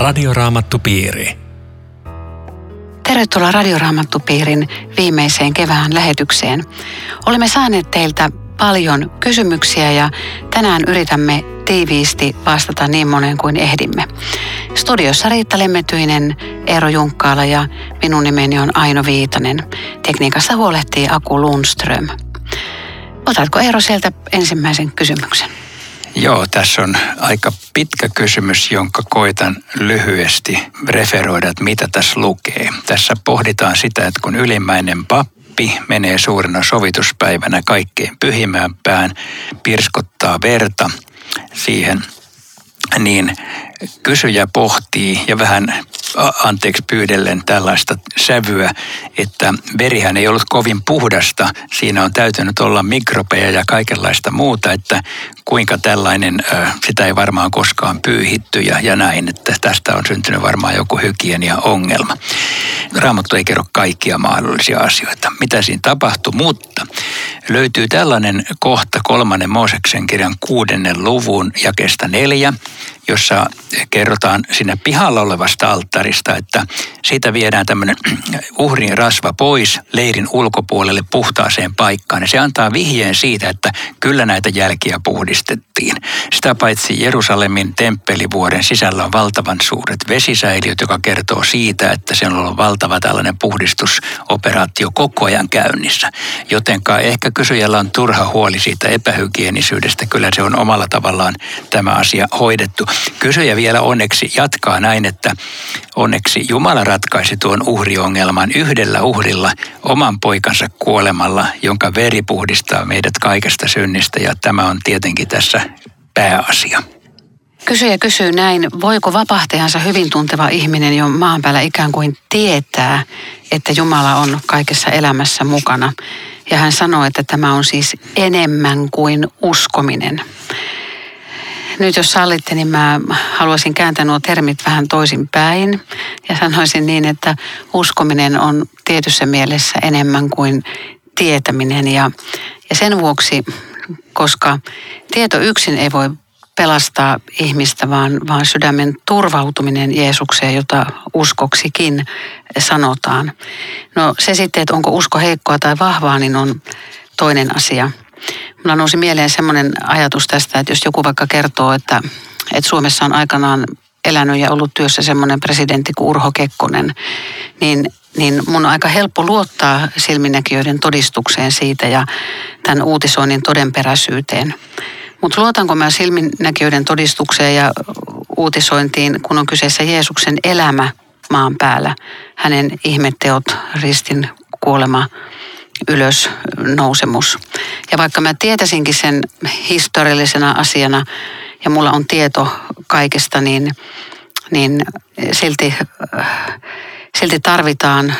Radioraamattupiiri. Tervetuloa Radioraamattupiirin viimeiseen kevään lähetykseen. Olemme saaneet teiltä paljon kysymyksiä ja tänään yritämme tiiviisti vastata niin monen kuin ehdimme. Studiossa Riitta Lemmetyinen, Eero Junkkaala ja minun nimeni on Aino Viitanen. Tekniikassa huolehtii Aku Lundström. Otatko Eero sieltä ensimmäisen kysymyksen? Joo, tässä on aika pitkä kysymys, jonka koitan lyhyesti referoida, että mitä tässä lukee. Tässä pohditaan sitä, että kun ylimmäinen pappi menee suurena sovituspäivänä kaikkein pyhimmään pirskottaa verta siihen, niin kysyjä pohtii ja vähän anteeksi pyydellen tällaista sävyä, että verihän ei ollut kovin puhdasta. Siinä on täytynyt olla mikrobeja ja kaikenlaista muuta, että kuinka tällainen, sitä ei varmaan koskaan pyyhitty ja, ja näin, että tästä on syntynyt varmaan joku hygienia-ongelma. Raamattu ei kerro kaikkia mahdollisia asioita, mitä siinä tapahtui, mutta löytyy tällainen kohta kolmannen Mooseksen kirjan kuudennen luvun jakesta neljä, jossa kerrotaan siinä pihalla olevasta alttarista, että siitä viedään tämmöinen uhrin rasva pois leirin ulkopuolelle puhtaaseen paikkaan. Ja se antaa vihjeen siitä, että kyllä näitä jälkiä puhdistettiin. Sitä paitsi Jerusalemin temppelivuoden sisällä on valtavan suuret vesisäiliöt, joka kertoo siitä, että se on ollut valtava tällainen puhdistusoperaatio koko ajan käynnissä. Jotenka ehkä kysyjällä on turha huoli siitä epähygienisyydestä. Kyllä se on omalla tavallaan tämä asia hoidettu. Kysyjä vielä onneksi jatkaa näin, että onneksi Jumala ratkaisi tuon uhriongelman yhdellä uhrilla oman poikansa kuolemalla, jonka veri puhdistaa meidät kaikesta synnistä ja tämä on tietenkin tässä pääasia. Kysyjä kysyy näin, voiko vapahtajansa hyvin tunteva ihminen jo maan päällä ikään kuin tietää, että Jumala on kaikessa elämässä mukana. Ja hän sanoo, että tämä on siis enemmän kuin uskominen nyt jos sallitte, niin mä haluaisin kääntää nuo termit vähän toisin päin. Ja sanoisin niin, että uskominen on tietyssä mielessä enemmän kuin tietäminen. Ja, ja sen vuoksi, koska tieto yksin ei voi pelastaa ihmistä, vaan, vaan sydämen turvautuminen Jeesukseen, jota uskoksikin sanotaan. No se sitten, että onko usko heikkoa tai vahvaa, niin on toinen asia. Mulla nousi mieleen semmoinen ajatus tästä, että jos joku vaikka kertoo, että, että Suomessa on aikanaan elänyt ja ollut työssä semmoinen presidentti kuin Urho Kekkonen, niin, niin mun on aika helppo luottaa silminnäkijöiden todistukseen siitä ja tämän uutisoinnin todenperäisyyteen. Mutta luotanko mä silminnäkijöiden todistukseen ja uutisointiin, kun on kyseessä Jeesuksen elämä maan päällä, hänen ihmetteot, ristin kuolema, ylös nousemus. Ja vaikka mä tietäisinkin sen historiallisena asiana ja mulla on tieto kaikesta, niin, niin silti, silti tarvitaan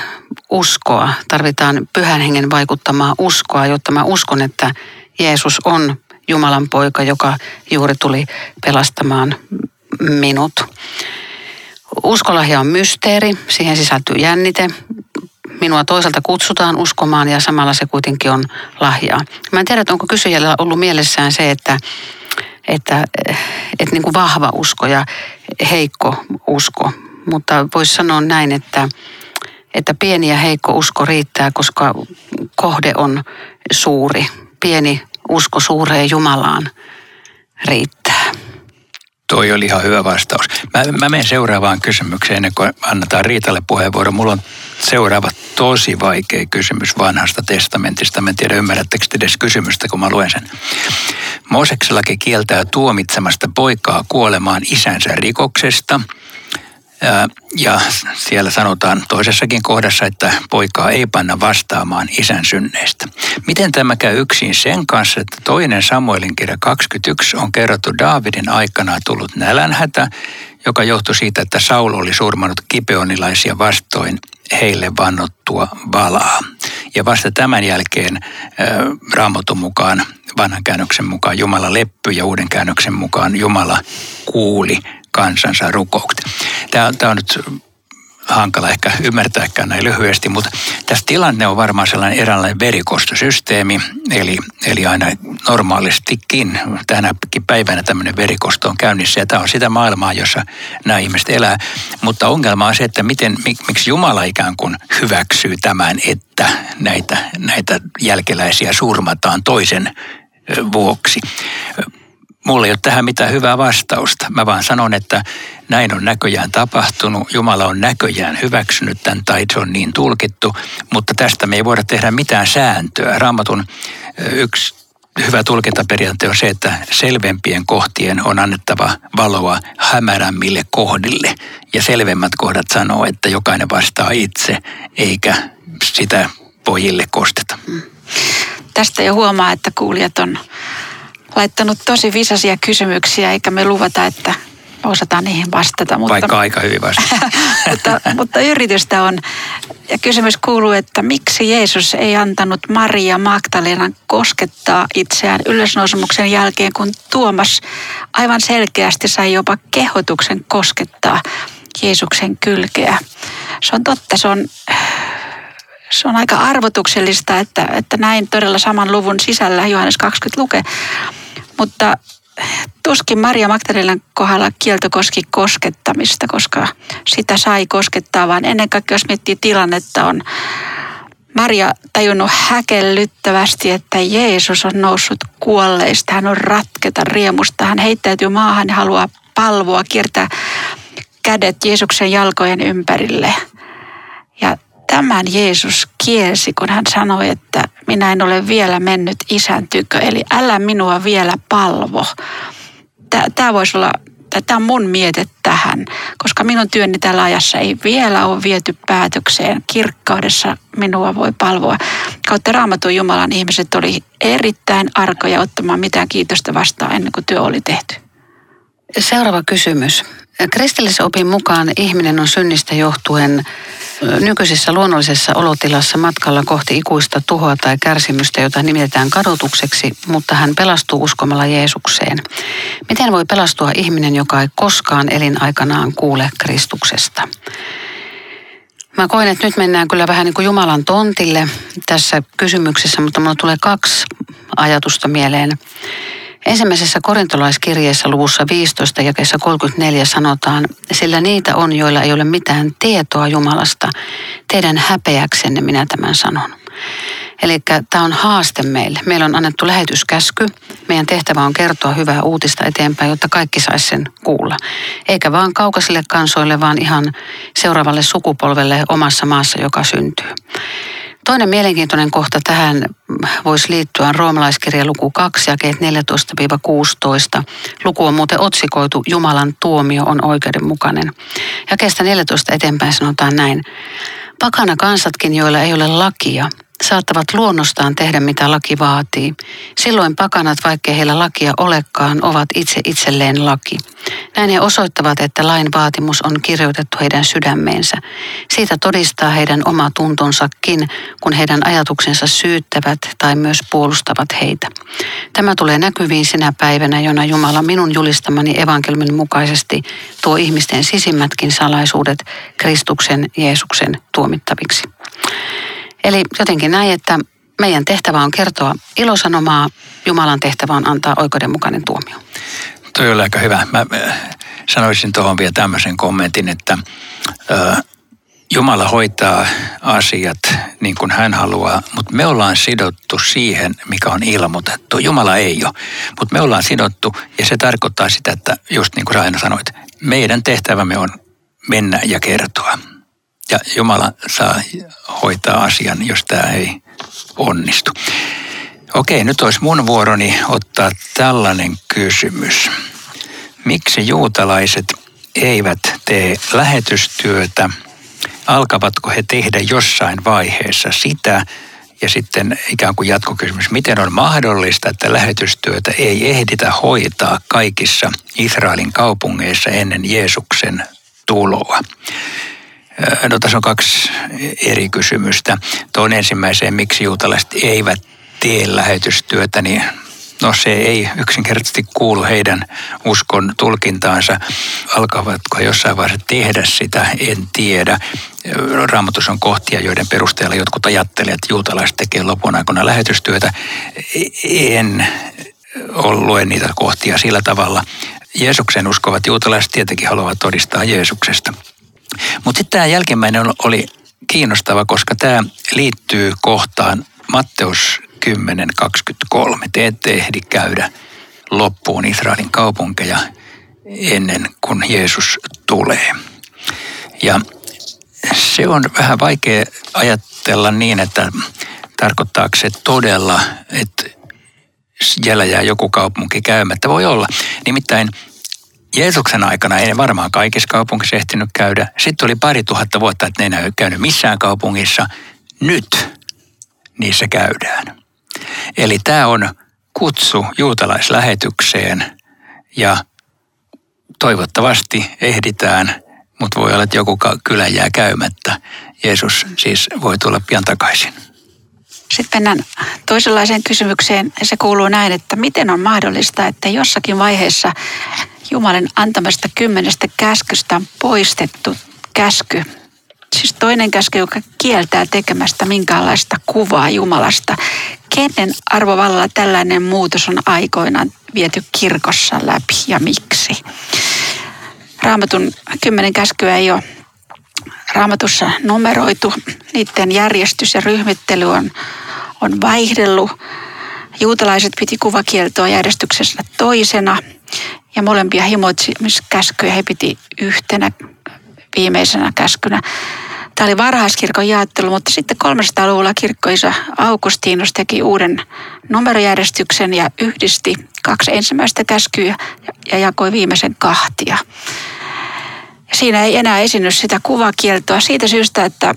uskoa, tarvitaan pyhän hengen vaikuttamaa uskoa, jotta mä uskon, että Jeesus on Jumalan poika, joka juuri tuli pelastamaan minut. Uskolahja on mysteeri, siihen sisältyy jännite, minua toisaalta kutsutaan uskomaan ja samalla se kuitenkin on lahjaa. Mä en tiedä, onko kysyjällä ollut mielessään se, että, että, että niin kuin vahva usko ja heikko usko. Mutta voisi sanoa näin, että, että pieni ja heikko usko riittää, koska kohde on suuri. Pieni usko suureen Jumalaan riittää. Toi oli ihan hyvä vastaus. Mä, mä menen seuraavaan kysymykseen ennen kuin annetaan Riitalle puheenvuoro. Mulla on seuraava tosi vaikea kysymys vanhasta testamentista. Mä en tiedä, ymmärrättekö edes kysymystä, kun mä luen sen. Moseksellakin kieltää tuomitsemasta poikaa kuolemaan isänsä rikoksesta – ja siellä sanotaan toisessakin kohdassa, että poikaa ei panna vastaamaan isän synneistä. Miten tämä käy yksin sen kanssa, että toinen Samuelin kirja 21 on kerrottu Daavidin aikana tullut nälänhätä, joka johtui siitä, että Saul oli surmanut kipeonilaisia vastoin heille vannottua valaa. Ja vasta tämän jälkeen äh, Raamatun mukaan, vanhan käännöksen mukaan Jumala leppy ja uuden käännöksen mukaan Jumala kuuli kansansa rukoukset. Tämä, tämä on nyt hankala ehkä ymmärtääkään näin lyhyesti, mutta tässä tilanne on varmaan sellainen eräänlainen verikostosysteemi, eli, eli aina normaalistikin tänäkin päivänä tämmöinen verikosto on käynnissä ja tämä on sitä maailmaa, jossa nämä ihmiset elää. Mutta ongelma on se, että miten, mik, miksi Jumala ikään kuin hyväksyy tämän, että näitä, näitä jälkeläisiä surmataan toisen vuoksi. Mulla ei ole tähän mitään hyvää vastausta. Mä vaan sanon, että näin on näköjään tapahtunut. Jumala on näköjään hyväksynyt tämän tai se on niin tulkittu. Mutta tästä me ei voida tehdä mitään sääntöä. Raamatun yksi hyvä tulkintaperiaate on se, että selvempien kohtien on annettava valoa hämärämmille kohdille. Ja selvemmät kohdat sanoo, että jokainen vastaa itse, eikä sitä pojille kosteta. Mm. Tästä jo huomaa, että kuulijat on laittanut tosi visaisia kysymyksiä, eikä me luvata, että osataan niihin vastata. Mutta, Vaikka aika hyvin vastata. mutta, mutta yritystä on. Ja kysymys kuuluu, että miksi Jeesus ei antanut Maria Magdalenan koskettaa itseään ylösnousemuksen jälkeen, kun Tuomas aivan selkeästi sai jopa kehotuksen koskettaa Jeesuksen kylkeä. Se on totta, se on se on aika arvotuksellista, että, että näin todella saman luvun sisällä Johannes 20 lukee. Mutta tuskin Maria Magdalenan kohdalla kielto koski koskettamista, koska sitä sai koskettaa, vaan ennen kaikkea jos miettii tilannetta on Maria tajunnut häkellyttävästi, että Jeesus on noussut kuolleista. Hän on ratketa riemusta. Hän heittäytyy maahan ja haluaa palvoa, kiertää kädet Jeesuksen jalkojen ympärille. Ja tämän Jeesus kielsi, kun hän sanoi, että minä en ole vielä mennyt isän tykö, eli älä minua vielä palvo. Tämä voisi olla, tämä on mun miete tähän, koska minun työnni tällä ajassa ei vielä ole viety päätökseen. Kirkkaudessa minua voi palvoa. Kautta raamatun Jumalan ihmiset oli erittäin arkoja ottamaan mitään kiitosta vastaan ennen kuin työ oli tehty. Seuraava kysymys. Kristillisopin mukaan ihminen on synnistä johtuen nykyisessä luonnollisessa olotilassa matkalla kohti ikuista tuhoa tai kärsimystä, jota nimitetään kadotukseksi, mutta hän pelastuu uskomalla Jeesukseen. Miten voi pelastua ihminen, joka ei koskaan elinaikanaan kuule Kristuksesta? Mä koen, että nyt mennään kyllä vähän niin kuin Jumalan tontille tässä kysymyksessä, mutta mulla tulee kaksi ajatusta mieleen. Ensimmäisessä korintolaiskirjeessä luvussa 15 jakeessa 34 sanotaan, sillä niitä on, joilla ei ole mitään tietoa Jumalasta. Teidän häpeäksenne minä tämän sanon. Eli tämä on haaste meille. Meillä on annettu lähetyskäsky. Meidän tehtävä on kertoa hyvää uutista eteenpäin, jotta kaikki saisi sen kuulla. Eikä vaan kaukaisille kansoille, vaan ihan seuraavalle sukupolvelle omassa maassa, joka syntyy. Toinen mielenkiintoinen kohta tähän voisi liittyä on roomalaiskirja luku 2, jakeet 14-16. Luku on muuten otsikoitu Jumalan tuomio on oikeudenmukainen. Jakeesta 14 eteenpäin sanotaan näin. Pakana kansatkin, joilla ei ole lakia, saattavat luonnostaan tehdä mitä laki vaatii. Silloin pakanat, vaikkei heillä lakia olekaan, ovat itse itselleen laki. Näin he osoittavat, että lain vaatimus on kirjoitettu heidän sydämeensä. Siitä todistaa heidän oma tuntonsakin, kun heidän ajatuksensa syyttävät tai myös puolustavat heitä. Tämä tulee näkyviin sinä päivänä, jona Jumala minun julistamani evankelmin mukaisesti tuo ihmisten sisimmätkin salaisuudet Kristuksen Jeesuksen tuomittaviksi. Eli jotenkin näin, että meidän tehtävä on kertoa ilosanomaa, Jumalan tehtävä on antaa oikeudenmukainen tuomio. Toi oli aika hyvä. Mä sanoisin tuohon vielä tämmöisen kommentin, että ö, Jumala hoitaa asiat niin kuin hän haluaa, mutta me ollaan sidottu siihen, mikä on ilmoitettu. Jumala ei ole, mutta me ollaan sidottu ja se tarkoittaa sitä, että just niin kuin sä sanoit, meidän tehtävämme on mennä ja kertoa. Ja Jumala saa hoitaa asian, jos tämä ei onnistu. Okei, nyt olisi mun vuoroni ottaa tällainen kysymys. Miksi juutalaiset eivät tee lähetystyötä? Alkavatko he tehdä jossain vaiheessa sitä? Ja sitten ikään kuin jatkokysymys, miten on mahdollista, että lähetystyötä ei ehditä hoitaa kaikissa Israelin kaupungeissa ennen Jeesuksen tuloa? No tässä on kaksi eri kysymystä. Tuon ensimmäiseen, miksi juutalaiset eivät tee lähetystyötä, niin No se ei yksinkertaisesti kuulu heidän uskon tulkintaansa. Alkavatko jossain vaiheessa tehdä sitä, en tiedä. Raamatus on kohtia, joiden perusteella jotkut ajattelevat, että juutalaiset tekee lopun aikana lähetystyötä. En lue niitä kohtia sillä tavalla. Jeesuksen uskovat juutalaiset tietenkin haluavat todistaa Jeesuksesta. Mutta sitten tämä jälkimmäinen oli kiinnostava, koska tämä liittyy kohtaan Matteus 10.23. Te ette ehdi käydä loppuun Israelin kaupunkeja ennen kuin Jeesus tulee. Ja se on vähän vaikea ajatella niin, että tarkoittaako se todella, että jäljellä jää joku kaupunki käymättä. Voi olla. Nimittäin Jeesuksen aikana ei varmaan kaikissa kaupungissa ehtinyt käydä. Sitten oli pari tuhatta vuotta, että ne ei enää käynyt missään kaupungissa. Nyt niissä käydään. Eli tämä on kutsu juutalaislähetykseen ja toivottavasti ehditään, mutta voi olla, että joku kylä jää käymättä. Jeesus siis voi tulla pian takaisin. Sitten mennään toisenlaiseen kysymykseen. Se kuuluu näin, että miten on mahdollista, että jossakin vaiheessa Jumalan antamasta kymmenestä käskystä on poistettu käsky. Siis toinen käsky, joka kieltää tekemästä minkäänlaista kuvaa Jumalasta. Kenen arvovallalla tällainen muutos on aikoinaan viety kirkossa läpi ja miksi? Raamatun kymmenen käskyä ei ole raamatussa numeroitu. Niiden järjestys ja ryhmittely on, on vaihdellut. Juutalaiset piti kuvakieltoa järjestyksessä toisena ja molempia himoitsimiskäskyjä he piti yhtenä viimeisenä käskynä. Tämä oli varhaiskirkon jaottelu, mutta sitten 300-luvulla kirkkoisa Augustinus teki uuden numerojärjestyksen ja yhdisti kaksi ensimmäistä käskyä ja jakoi viimeisen kahtia. Siinä ei enää esiinny sitä kuvakieltoa siitä syystä, että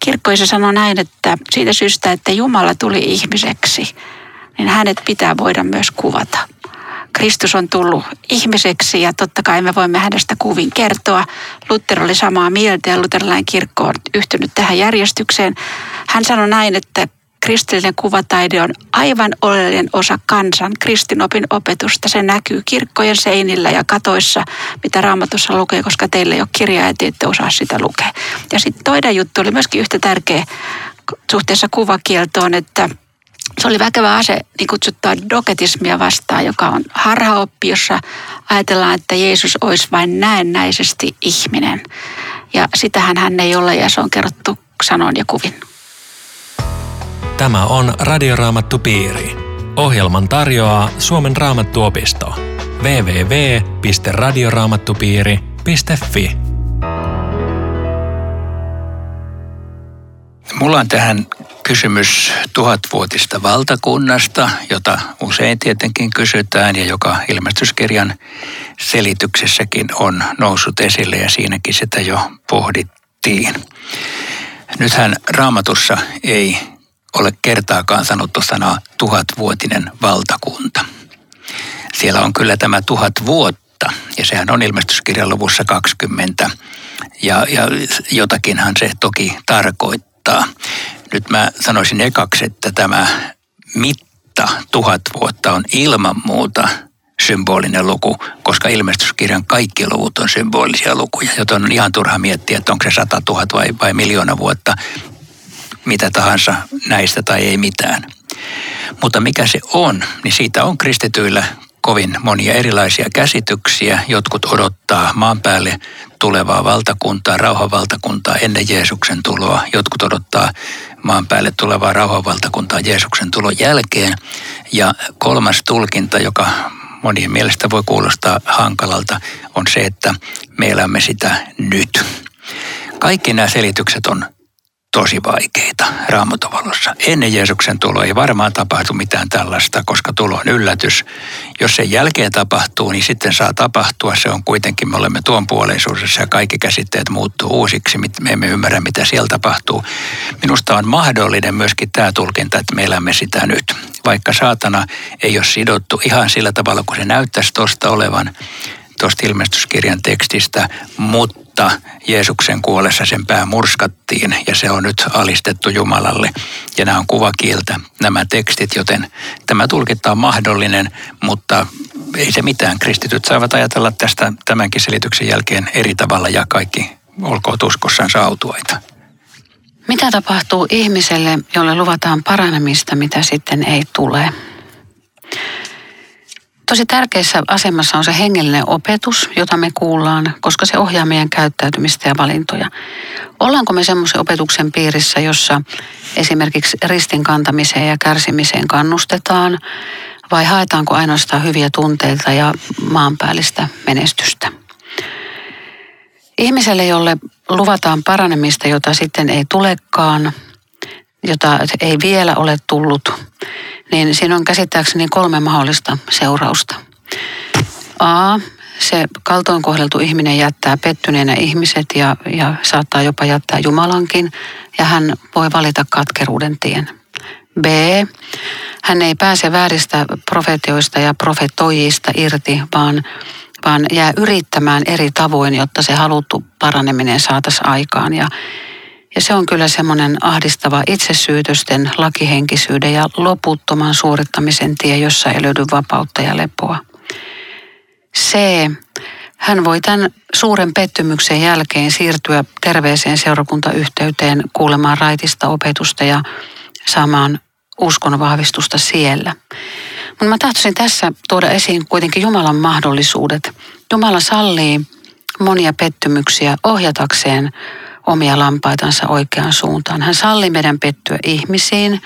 kirkkoisa sanoi näin, että siitä syystä, että Jumala tuli ihmiseksi, niin hänet pitää voida myös kuvata. Kristus on tullut ihmiseksi ja totta kai me voimme hänestä kuvin kertoa. Luther oli samaa mieltä ja luterilainen kirkko on yhtynyt tähän järjestykseen. Hän sanoi näin, että kristillinen kuvataide on aivan oleellinen osa kansan kristinopin opetusta. Se näkyy kirkkojen seinillä ja katoissa, mitä raamatussa lukee, koska teille ei ole kirjaa ja te ette osaa sitä lukea. Ja sitten toinen juttu oli myöskin yhtä tärkeä suhteessa kuvakieltoon, että se oli väkevä ase niin kutsuttua doketismia vastaan, joka on harhaoppi, jossa ajatellaan, että Jeesus olisi vain näennäisesti ihminen. Ja sitähän hän ei ole ja se on kerrottu sanon ja kuvin. Tämä on Radioraamattu Piiri. Ohjelman tarjoaa Suomen raamattuopisto. www.radioraamattupiiri.fi Mulla on tähän kysymys tuhatvuotista valtakunnasta, jota usein tietenkin kysytään ja joka ilmestyskirjan selityksessäkin on noussut esille ja siinäkin sitä jo pohdittiin. Nythän raamatussa ei ole kertaakaan sanottu sanaa tuhatvuotinen valtakunta. Siellä on kyllä tämä tuhat vuotta ja sehän on ilmestyskirjan luvussa 20 ja, ja jotakinhan se toki tarkoittaa. Nyt mä sanoisin ekaksi, että tämä mitta tuhat vuotta on ilman muuta symbolinen luku, koska ilmestyskirjan kaikki luvut on symbolisia lukuja, joten on ihan turha miettiä, että onko se sata tuhat vai, vai miljoona vuotta, mitä tahansa näistä tai ei mitään. Mutta mikä se on, niin siitä on kristityillä kovin monia erilaisia käsityksiä. Jotkut odottaa maan päälle tulevaa valtakuntaa, rauhanvaltakuntaa ennen Jeesuksen tuloa. Jotkut odottaa maan päälle tulevaa rauhanvaltakuntaa Jeesuksen tulon jälkeen. Ja kolmas tulkinta, joka monien mielestä voi kuulostaa hankalalta, on se, että me elämme sitä nyt. Kaikki nämä selitykset on tosi vaikeita raamatovalossa. Ennen Jeesuksen tuloa ei varmaan tapahtu mitään tällaista, koska tulo on yllätys. Jos sen jälkeen tapahtuu, niin sitten saa tapahtua. Se on kuitenkin, me olemme tuon puoleisuudessa ja kaikki käsitteet muuttuu uusiksi. Me emme ymmärrä, mitä siellä tapahtuu. Minusta on mahdollinen myöskin tämä tulkinta, että me elämme sitä nyt. Vaikka saatana ei ole sidottu ihan sillä tavalla, kun se näyttäisi tuosta olevan tuosta ilmestyskirjan tekstistä, mutta Jeesuksen kuolessa sen pää murskattiin ja se on nyt alistettu Jumalalle. Ja nämä on kuvakieltä nämä tekstit, joten tämä tulkinta on mahdollinen, mutta ei se mitään. Kristityt saavat ajatella tästä tämänkin selityksen jälkeen eri tavalla ja kaikki olkoon uskossaan autuaita. Mitä tapahtuu ihmiselle, jolle luvataan paranemista, mitä sitten ei tule? Tosi tärkeässä asemassa on se hengellinen opetus, jota me kuullaan, koska se ohjaa meidän käyttäytymistä ja valintoja. Ollaanko me semmoisen opetuksen piirissä, jossa esimerkiksi ristin kantamiseen ja kärsimiseen kannustetaan, vai haetaanko ainoastaan hyviä tunteita ja maanpäällistä menestystä? Ihmiselle, jolle luvataan paranemista, jota sitten ei tulekaan, jota ei vielä ole tullut, niin siinä on käsittääkseni kolme mahdollista seurausta. A. Se kaltoin kohdeltu ihminen jättää pettyneenä ihmiset ja, ja saattaa jopa jättää Jumalankin ja hän voi valita katkeruuden tien. B. Hän ei pääse vääristä profetioista ja profetoijista irti, vaan, vaan jää yrittämään eri tavoin, jotta se haluttu paraneminen saataisiin aikaan. Ja, ja se on kyllä semmoinen ahdistava itsesyytösten, lakihenkisyyden ja loputtoman suorittamisen tie, jossa ei löydy vapautta ja lepoa. C. Hän voi tämän suuren pettymyksen jälkeen siirtyä terveeseen seurakuntayhteyteen kuulemaan raitista opetusta ja saamaan uskon vahvistusta siellä. Mutta mä tahtoisin tässä tuoda esiin kuitenkin Jumalan mahdollisuudet. Jumala sallii monia pettymyksiä ohjatakseen omia lampaitansa oikeaan suuntaan. Hän salli meidän pettyä ihmisiin,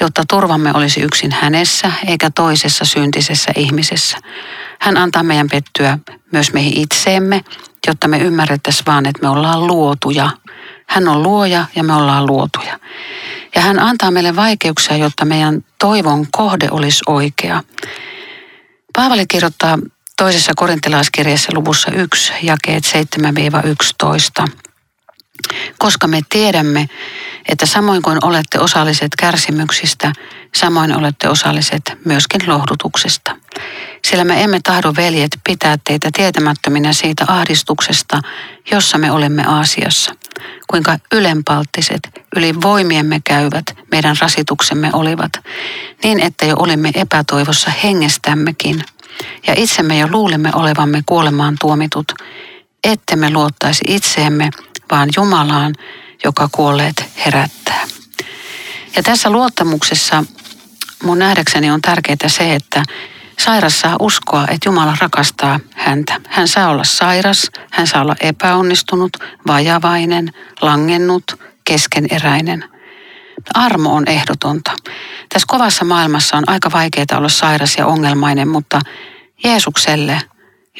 jotta turvamme olisi yksin hänessä eikä toisessa syntisessä ihmisessä. Hän antaa meidän pettyä myös meihin itseemme, jotta me ymmärrettäisiin vaan, että me ollaan luotuja. Hän on luoja ja me ollaan luotuja. Ja hän antaa meille vaikeuksia, jotta meidän toivon kohde olisi oikea. Paavali kirjoittaa toisessa korintilaiskirjassa luvussa 1, jakeet 7-11 koska me tiedämme, että samoin kuin olette osalliset kärsimyksistä, samoin olette osalliset myöskin lohdutuksesta. Sillä me emme tahdo veljet pitää teitä tietämättöminä siitä ahdistuksesta, jossa me olemme Aasiassa. Kuinka ylenpalttiset, yli voimiemme käyvät meidän rasituksemme olivat, niin että jo olimme epätoivossa hengestämmekin. Ja itsemme jo luulimme olevamme kuolemaan tuomitut, ettemme luottaisi itseemme, vaan Jumalaan, joka kuolleet herättää. Ja tässä luottamuksessa mun nähdäkseni on tärkeää se, että sairas saa uskoa, että Jumala rakastaa häntä. Hän saa olla sairas, hän saa olla epäonnistunut, vajavainen, langennut, keskeneräinen. Armo on ehdotonta. Tässä kovassa maailmassa on aika vaikeaa olla sairas ja ongelmainen, mutta Jeesukselle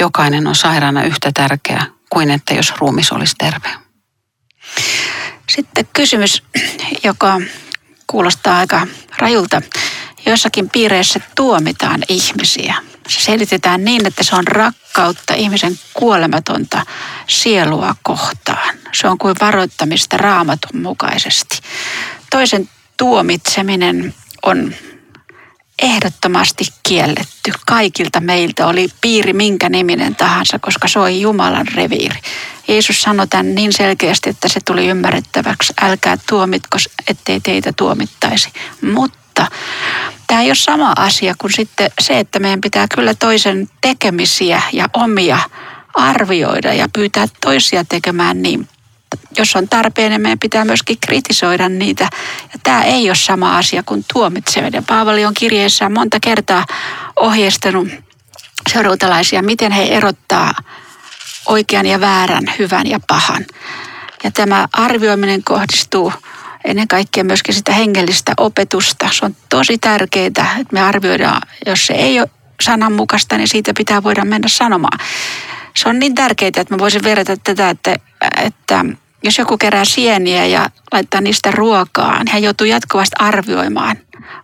jokainen on sairaana yhtä tärkeä kuin että jos ruumis olisi terve. Sitten kysymys, joka kuulostaa aika rajulta. Joissakin piireissä tuomitaan ihmisiä. Se selitetään niin, että se on rakkautta ihmisen kuolematonta sielua kohtaan. Se on kuin varoittamista raamatun mukaisesti. Toisen tuomitseminen on ehdottomasti kielletty kaikilta meiltä, oli piiri minkä niminen tahansa, koska se on Jumalan reviiri. Jeesus sanoi tämän niin selkeästi, että se tuli ymmärrettäväksi. Älkää tuomitko, ettei teitä tuomittaisi. Mutta tämä ei ole sama asia kuin sitten se, että meidän pitää kyllä toisen tekemisiä ja omia arvioida ja pyytää toisia tekemään niin. Jos on tarpeen, niin meidän pitää myöskin kritisoida niitä. Ja tämä ei ole sama asia kuin tuomitseminen. Paavali on kirjeessään monta kertaa ohjeistanut seurautalaisia, miten he erottaa oikean ja väärän, hyvän ja pahan. Ja tämä arvioiminen kohdistuu ennen kaikkea myöskin sitä hengellistä opetusta. Se on tosi tärkeää, että me arvioidaan, jos se ei ole sananmukaista, niin siitä pitää voida mennä sanomaan. Se on niin tärkeää, että mä voisin verrata tätä, että, että jos joku kerää sieniä ja laittaa niistä ruokaa, niin hän joutuu jatkuvasti arvioimaan,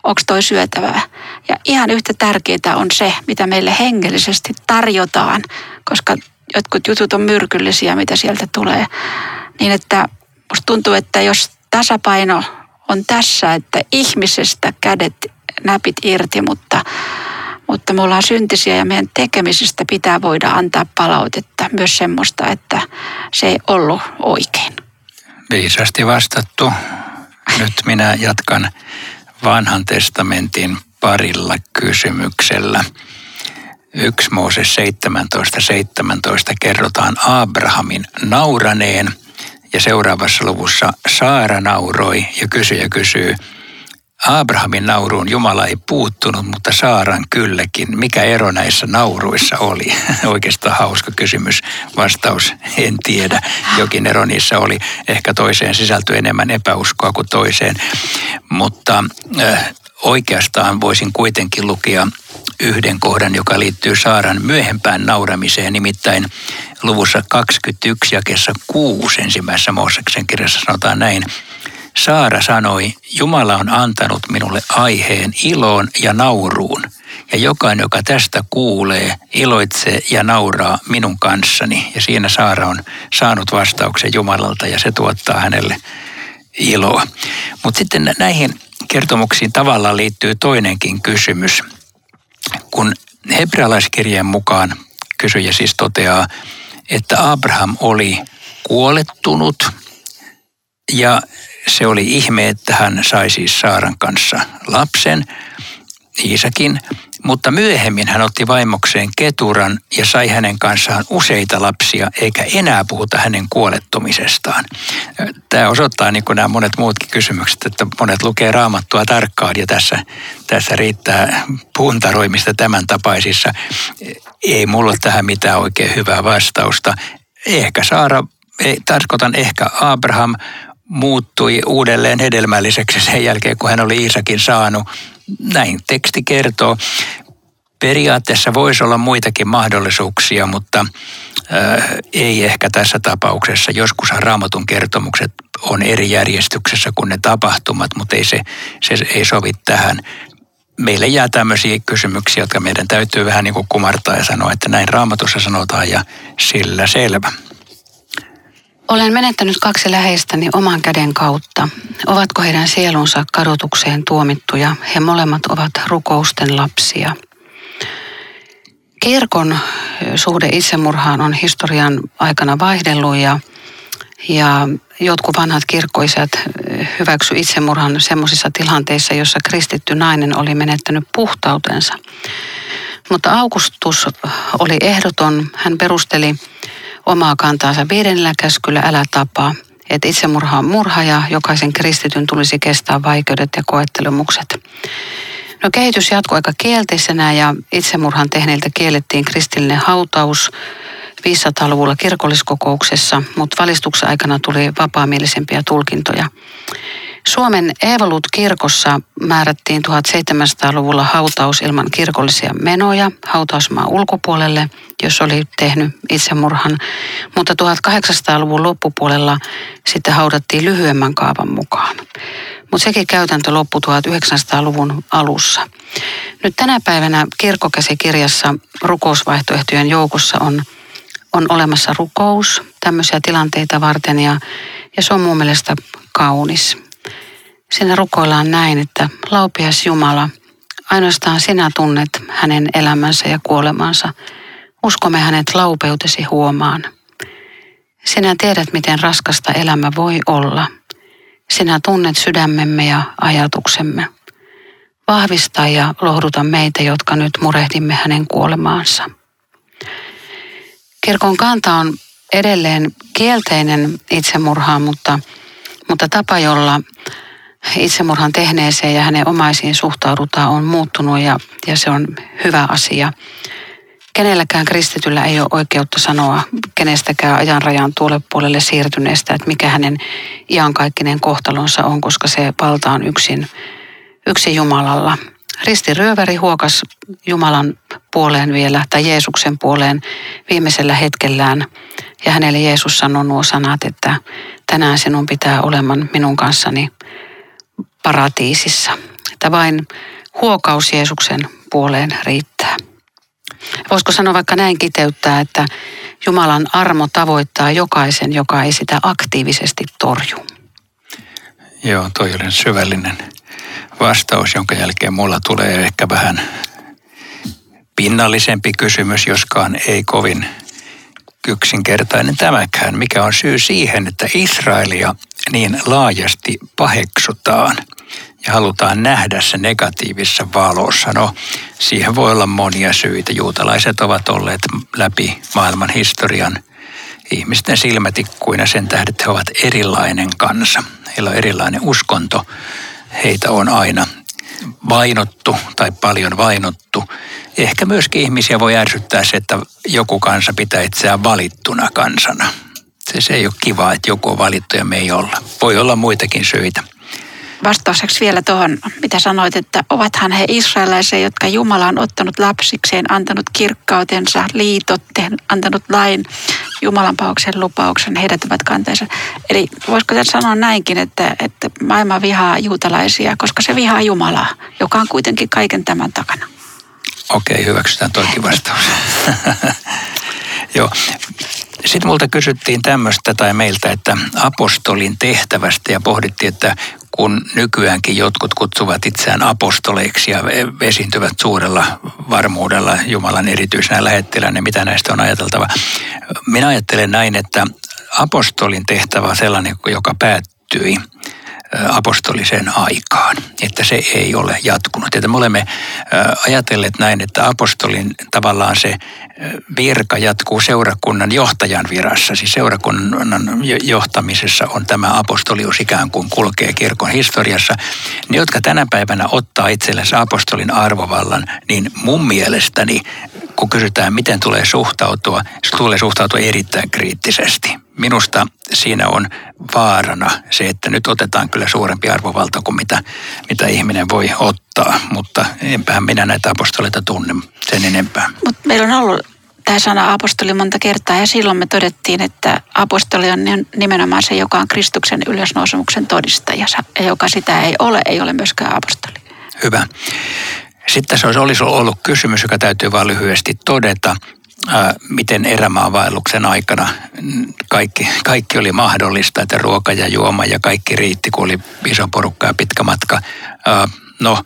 onko toi syötävää. Ja ihan yhtä tärkeää on se, mitä meille hengellisesti tarjotaan, koska jotkut jutut on myrkyllisiä, mitä sieltä tulee. Niin että musta tuntuu, että jos tasapaino on tässä, että ihmisestä kädet näpit irti, mutta, mutta me ollaan syntisiä ja meidän tekemisistä pitää voida antaa palautetta. Myös semmoista, että se ei ollut oikein. Viisasti vastattu. Nyt minä jatkan vanhan testamentin parilla kysymyksellä. 1 Mooses 17, 17 kerrotaan Abrahamin nauraneen ja seuraavassa luvussa Saara nauroi ja kysyjä kysyy, Abrahamin nauruun Jumala ei puuttunut, mutta Saaran kylläkin. Mikä ero näissä nauruissa oli? Oikeastaan hauska kysymys. Vastaus, en tiedä. Jokin ero niissä oli. Ehkä toiseen sisältyi enemmän epäuskoa kuin toiseen. Mutta äh, oikeastaan voisin kuitenkin lukea yhden kohdan, joka liittyy Saaran myöhempään nauramiseen, nimittäin luvussa 21 jakessa 6 ensimmäisessä Mooseksen kirjassa sanotaan näin. Saara sanoi, Jumala on antanut minulle aiheen iloon ja nauruun, ja jokainen, joka tästä kuulee, iloitsee ja nauraa minun kanssani. Ja siinä Saara on saanut vastauksen Jumalalta, ja se tuottaa hänelle iloa. Mutta sitten näihin kertomuksiin tavallaan liittyy toinenkin kysymys. Kun hebrealaiskirjeen mukaan kysyjä siis toteaa, että Abraham oli kuolettunut ja se oli ihme, että hän sai siis Saaran kanssa lapsen, Iisakin, mutta myöhemmin hän otti vaimokseen Keturan ja sai hänen kanssaan useita lapsia, eikä enää puhuta hänen kuolettumisestaan. Tämä osoittaa niin kuin nämä monet muutkin kysymykset, että monet lukee raamattua tarkkaan ja tässä, tässä riittää puntaroimista tämän tapaisissa. Ei mulla ole tähän mitään oikein hyvää vastausta. Ehkä Saara, ei, tarkoitan ehkä Abraham, muuttui uudelleen hedelmälliseksi sen jälkeen, kun hän oli Iisakin saanut. Näin teksti kertoo. Periaatteessa voisi olla muitakin mahdollisuuksia, mutta äh, ei ehkä tässä tapauksessa. Joskus raamatun kertomukset on eri järjestyksessä kuin ne tapahtumat, mutta ei se, se ei sovi tähän. Meille jää tämmöisiä kysymyksiä, jotka meidän täytyy vähän niin kuin kumartaa ja sanoa, että näin raamatussa sanotaan ja sillä selvä. Olen menettänyt kaksi läheistäni oman käden kautta. Ovatko heidän sielunsa kadotukseen tuomittuja? He molemmat ovat rukousten lapsia. Kirkon suhde itsemurhaan on historian aikana vaihdellut ja, ja jotkut vanhat kirkkoisat hyväksy itsemurhan semmoisissa tilanteissa, jossa kristitty nainen oli menettänyt puhtautensa. Mutta Augustus oli ehdoton. Hän perusteli omaa kantaansa viidennellä käskyllä älä tapaa. Että itsemurha on murha ja jokaisen kristityn tulisi kestää vaikeudet ja koettelemukset. No kehitys jatkoi aika kielteisenä ja itsemurhan tehneiltä kiellettiin kristillinen hautaus 500-luvulla kirkolliskokouksessa, mutta valistuksen aikana tuli vapaamielisempiä tulkintoja. Suomen Evolut-kirkossa määrättiin 1700-luvulla hautaus ilman kirkollisia menoja hautausmaan ulkopuolelle, jos oli tehnyt itsemurhan, mutta 1800-luvun loppupuolella sitten haudattiin lyhyemmän kaavan mukaan. Mutta sekin käytäntö loppui 1900-luvun alussa. Nyt tänä päivänä kirkkokäsikirjassa rukousvaihtoehtojen joukossa on, on olemassa rukous tämmöisiä tilanteita varten ja, ja se on mun mielestä kaunis. Siinä rukoillaan näin, että laupias Jumala, ainoastaan sinä tunnet hänen elämänsä ja kuolemansa. Uskomme hänet laupeutesi huomaan. Sinä tiedät, miten raskasta elämä voi olla. Sinä tunnet sydämemme ja ajatuksemme. Vahvista ja lohduta meitä, jotka nyt murehdimme hänen kuolemaansa. Kirkon kanta on edelleen kielteinen itsemurhaan, mutta, mutta tapa, jolla itsemurhan tehneeseen ja hänen omaisiin suhtaudutaan on muuttunut ja, ja se on hyvä asia. Kenelläkään kristityllä ei ole oikeutta sanoa kenestäkään ajanrajan tuolle puolelle siirtyneestä, että mikä hänen iankaikkinen kohtalonsa on, koska se valta on yksin, yksin Jumalalla. Risti Ryöväri huokas Jumalan puoleen vielä, tai Jeesuksen puoleen viimeisellä hetkellään. Ja hänelle Jeesus sanoi nuo sanat, että tänään sinun pitää oleman minun kanssani paratiisissa. Että vain huokaus Jeesuksen puoleen riittää. Voisiko sanoa vaikka näin kiteyttää, että Jumalan armo tavoittaa jokaisen, joka ei sitä aktiivisesti torju. Joo, toi on syvällinen vastaus, jonka jälkeen mulla tulee ehkä vähän pinnallisempi kysymys, joskaan ei kovin yksinkertainen tämäkään. Mikä on syy siihen, että Israelia niin laajasti paheksutaan ja halutaan nähdä se negatiivisessa valossa? No, siihen voi olla monia syitä. Juutalaiset ovat olleet läpi maailman historian ihmisten silmätikkuina sen tähden, että he ovat erilainen kansa. Heillä on erilainen uskonto. Heitä on aina vainottu tai paljon vainottu. Ehkä myöskin ihmisiä voi ärsyttää se, että joku kansa pitää itseään valittuna kansana. Se, se ei ole kiva, että joku on valittu ja me ei olla. Voi olla muitakin syitä vastaukseksi vielä tuohon, mitä sanoit, että ovathan he israelaisia, jotka Jumala on ottanut lapsikseen, antanut kirkkautensa, liitot, antanut lain, Jumalan pauksen lupauksen, heidät ovat kanteensa. Eli voisiko tässä sanoa näinkin, että, että maailma vihaa juutalaisia, koska se vihaa Jumalaa, joka on kuitenkin kaiken tämän takana. Okei, hyväksytään toikin vastaus. Joo. Sitten multa kysyttiin tämmöistä tai meiltä, että apostolin tehtävästä ja pohdittiin, että kun nykyäänkin jotkut kutsuvat itseään apostoleiksi ja esiintyvät suurella varmuudella Jumalan erityisenä lähettilänä, niin mitä näistä on ajateltava? Minä ajattelen näin, että apostolin tehtävä on sellainen, joka päättyi apostoliseen aikaan, että se ei ole jatkunut. Että me olemme ajatelleet näin, että apostolin tavallaan se virka jatkuu seurakunnan johtajan virassa, siis seurakunnan johtamisessa on tämä apostolius ikään kuin kulkee kirkon historiassa. Ne, jotka tänä päivänä ottaa itsellensä apostolin arvovallan, niin mun mielestäni, kun kysytään, miten tulee suhtautua, se tulee suhtautua erittäin kriittisesti. Minusta siinä on vaarana se, että nyt otetaan kyllä suurempi arvovalta kuin mitä, mitä ihminen voi ottaa, mutta enpähän minä näitä apostoleita tunne sen enempää. Mutta meillä on ollut tämä sana apostoli monta kertaa ja silloin me todettiin, että apostoli on nimenomaan se, joka on Kristuksen ylösnousemuksen todistaja ja joka sitä ei ole, ei ole myöskään apostoli. Hyvä. Sitten tässä olisi ollut kysymys, joka täytyy vain lyhyesti todeta. Miten erämaavaelluksen aikana kaikki, kaikki oli mahdollista, että ruoka ja juoma ja kaikki riitti, kun oli iso porukka ja pitkä matka. no,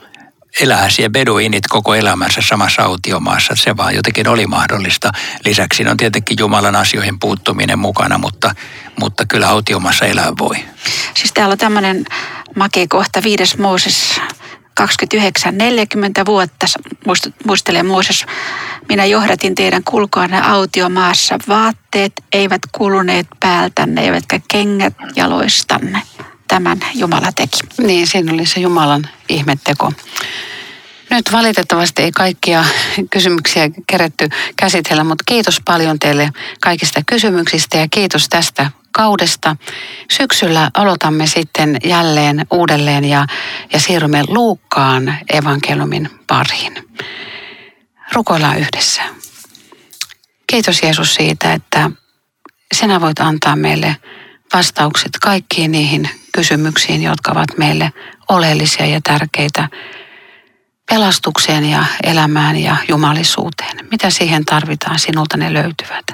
elää siellä beduinit koko elämänsä samassa autiomaassa. Se vaan jotenkin oli mahdollista. Lisäksi on tietenkin Jumalan asioihin puuttuminen mukana, mutta, mutta kyllä autiomassa elää voi. Siis täällä on tämmöinen makea kohta, viides Mooses 29, 40 vuotta, muistelee Mooses, minä johdatin teidän kulkoanne autiomaassa. Vaatteet eivät kuluneet päältänne, eivätkä kengät jaloistanne tämän Jumala teki. Niin, siinä oli se Jumalan ihmetteko. Nyt valitettavasti ei kaikkia kysymyksiä kerätty käsitellä, mutta kiitos paljon teille kaikista kysymyksistä ja kiitos tästä kaudesta. Syksyllä aloitamme sitten jälleen uudelleen ja, ja siirrymme Luukkaan evankeliumin pariin. Rukoillaan yhdessä. Kiitos Jeesus siitä, että sinä voit antaa meille vastaukset kaikkiin niihin kysymyksiin, jotka ovat meille oleellisia ja tärkeitä pelastukseen ja elämään ja jumalisuuteen. Mitä siihen tarvitaan, sinulta ne löytyvät.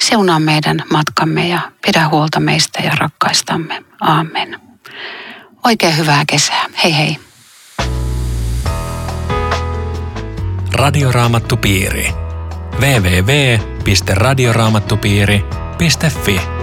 Seunaa meidän matkamme ja pidä huolta meistä ja rakkaistamme. Aamen. Oikein hyvää kesää. Hei hei. Radioraamattupiiri. www.radioraamattupiiri.fi